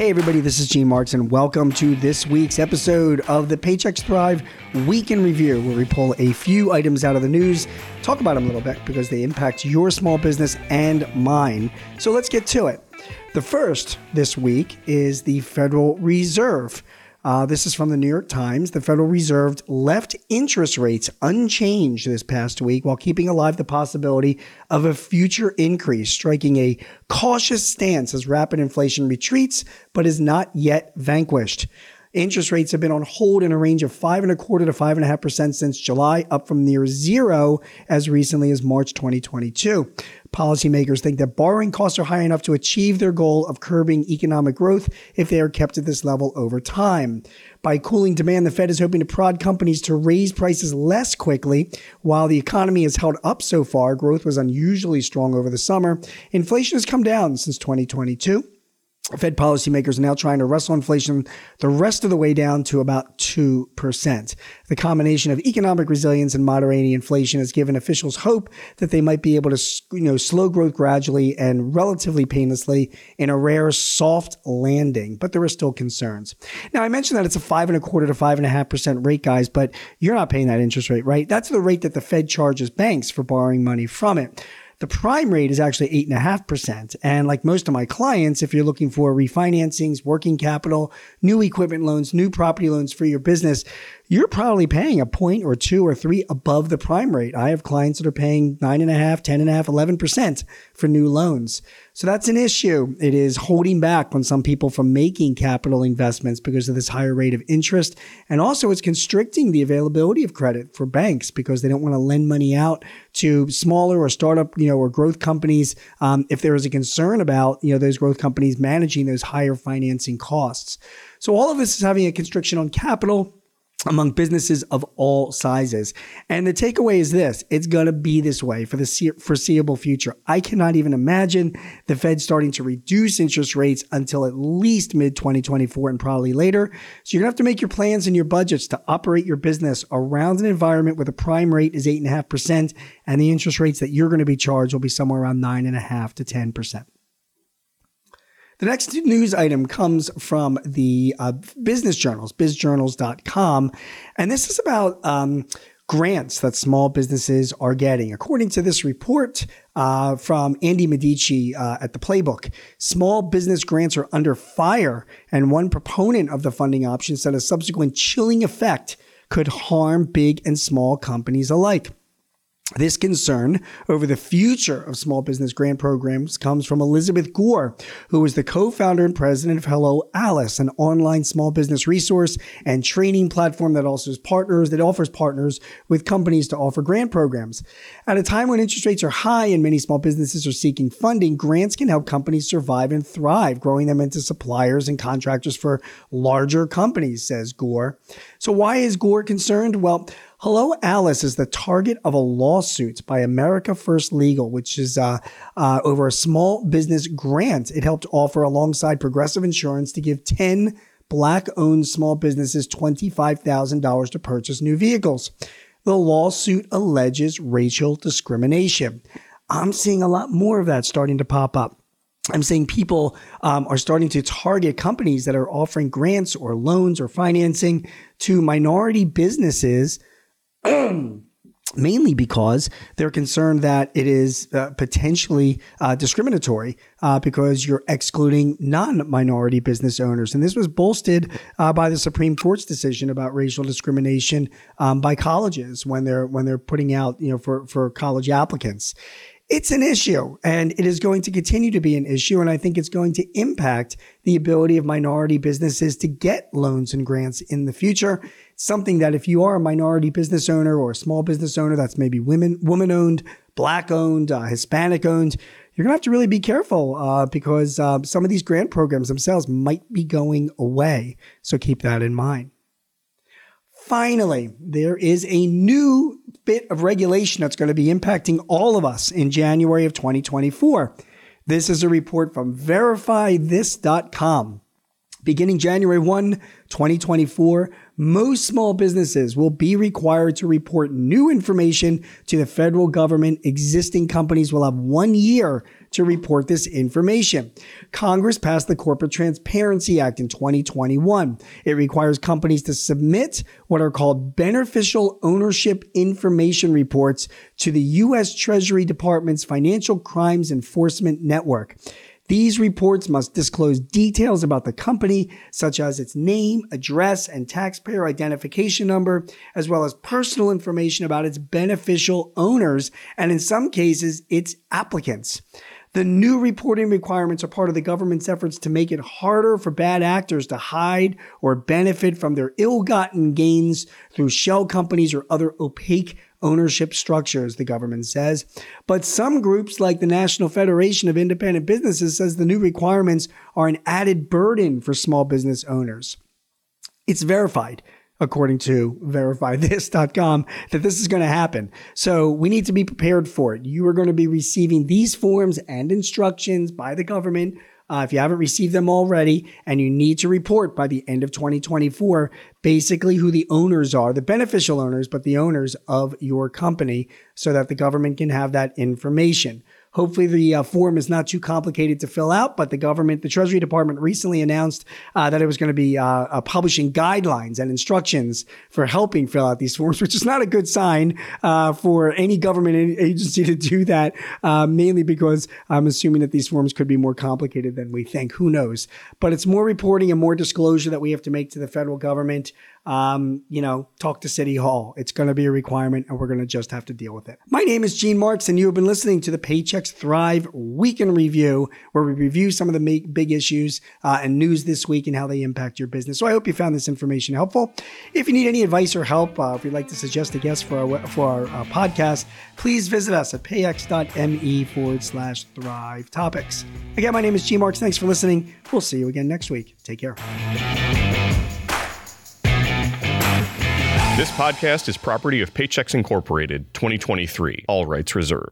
Hey, everybody, this is Gene Marks, and welcome to this week's episode of the Paychex Thrive Week in Review, where we pull a few items out of the news, talk about them a little bit because they impact your small business and mine. So let's get to it. The first this week is the Federal Reserve. Uh, this is from the New York Times. The Federal Reserve left interest rates unchanged this past week while keeping alive the possibility of a future increase, striking a cautious stance as rapid inflation retreats, but is not yet vanquished. Interest rates have been on hold in a range of five and a quarter to five and a half percent since July, up from near zero as recently as March 2022. Policymakers think that borrowing costs are high enough to achieve their goal of curbing economic growth if they are kept at this level over time. By cooling demand, the Fed is hoping to prod companies to raise prices less quickly. While the economy has held up so far, growth was unusually strong over the summer. Inflation has come down since 2022. Fed policymakers are now trying to wrestle inflation the rest of the way down to about 2%. The combination of economic resilience and moderating inflation has given officials hope that they might be able to you know, slow growth gradually and relatively painlessly in a rare soft landing, but there are still concerns. Now, I mentioned that it's a five and a quarter to five and a half percent rate, guys, but you're not paying that interest rate, right? That's the rate that the Fed charges banks for borrowing money from it. The prime rate is actually 8.5%. And like most of my clients, if you're looking for refinancings, working capital, new equipment loans, new property loans for your business, you're probably paying a point or two or three above the prime rate. I have clients that are paying nine and a half, ten and a half, eleven percent for new loans. So that's an issue. It is holding back on some people from making capital investments because of this higher rate of interest. And also it's constricting the availability of credit for banks because they don't want to lend money out to smaller or startup, you know, or growth companies. Um, if there is a concern about, you know, those growth companies managing those higher financing costs. So all of this is having a constriction on capital among businesses of all sizes. And the takeaway is this it's going to be this way for the foreseeable future. I cannot even imagine the Fed starting to reduce interest rates until at least mid 2024 and probably later. So you're going to have to make your plans and your budgets to operate your business around an environment where the prime rate is 8.5% and the interest rates that you're going to be charged will be somewhere around 9.5 to 10%. The next news item comes from the uh, business journals, bizjournals.com. And this is about um, grants that small businesses are getting. According to this report uh, from Andy Medici uh, at the Playbook, small business grants are under fire. And one proponent of the funding option said a subsequent chilling effect could harm big and small companies alike. This concern over the future of small business grant programs comes from Elizabeth Gore, who is the co-founder and president of Hello Alice, an online small business resource and training platform that offers partners that offers partners with companies to offer grant programs. At a time when interest rates are high and many small businesses are seeking funding, grants can help companies survive and thrive, growing them into suppliers and contractors for larger companies, says Gore. So why is Gore concerned? Well, Hello Alice is the target of a lawsuit by America First Legal, which is uh, uh, over a small business grant it helped offer alongside Progressive Insurance to give 10 black owned small businesses $25,000 to purchase new vehicles. The lawsuit alleges racial discrimination. I'm seeing a lot more of that starting to pop up. I'm saying people um, are starting to target companies that are offering grants or loans or financing to minority businesses mainly because they're concerned that it is uh, potentially uh, discriminatory uh, because you're excluding non-minority business owners. And this was bolstered uh, by the supreme court's decision about racial discrimination um, by colleges when they're when they're putting out you know for for college applicants it's an issue and it is going to continue to be an issue. And I think it's going to impact the ability of minority businesses to get loans and grants in the future. It's Something that if you are a minority business owner or a small business owner that's maybe women, woman owned, black owned, uh, Hispanic owned, you're going to have to really be careful uh, because uh, some of these grant programs themselves might be going away. So keep that in mind. Finally, there is a new bit of regulation that's going to be impacting all of us in January of 2024. This is a report from verifythis.com. Beginning January 1, 2024, most small businesses will be required to report new information to the federal government. Existing companies will have one year to report this information. Congress passed the Corporate Transparency Act in 2021. It requires companies to submit what are called beneficial ownership information reports to the U.S. Treasury Department's Financial Crimes Enforcement Network. These reports must disclose details about the company, such as its name, address, and taxpayer identification number, as well as personal information about its beneficial owners, and in some cases, its applicants. The new reporting requirements are part of the government's efforts to make it harder for bad actors to hide or benefit from their ill gotten gains through shell companies or other opaque ownership structures, the government says. But some groups, like the National Federation of Independent Businesses, says the new requirements are an added burden for small business owners. It's verified according to verifythis.com, that this is going to happen. So we need to be prepared for it. You are going to be receiving these forms and instructions by the government uh, if you haven't received them already, and you need to report by the end of 2024, basically who the owners are, the beneficial owners, but the owners of your company, so that the government can have that information. Hopefully, the uh, form is not too complicated to fill out, but the government, the Treasury Department recently announced uh, that it was going to be uh, uh, publishing guidelines and instructions for helping fill out these forms, which is not a good sign uh, for any government agency to do that, uh, mainly because I'm assuming that these forms could be more complicated than we think. Who knows? But it's more reporting and more disclosure that we have to make to the federal government um, you know, talk to City Hall. It's going to be a requirement and we're going to just have to deal with it. My name is Gene Marks and you have been listening to the Thrive Week in Review, where we review some of the big issues uh, and news this week and how they impact your business. So I hope you found this information helpful. If you need any advice or help, uh, if you'd like to suggest a guest for our, for our uh, podcast, please visit us at payx.me forward slash thrive topics. Again, my name is G Marks. Thanks for listening. We'll see you again next week. Take care. This podcast is property of Paychex Incorporated, 2023, all rights reserved.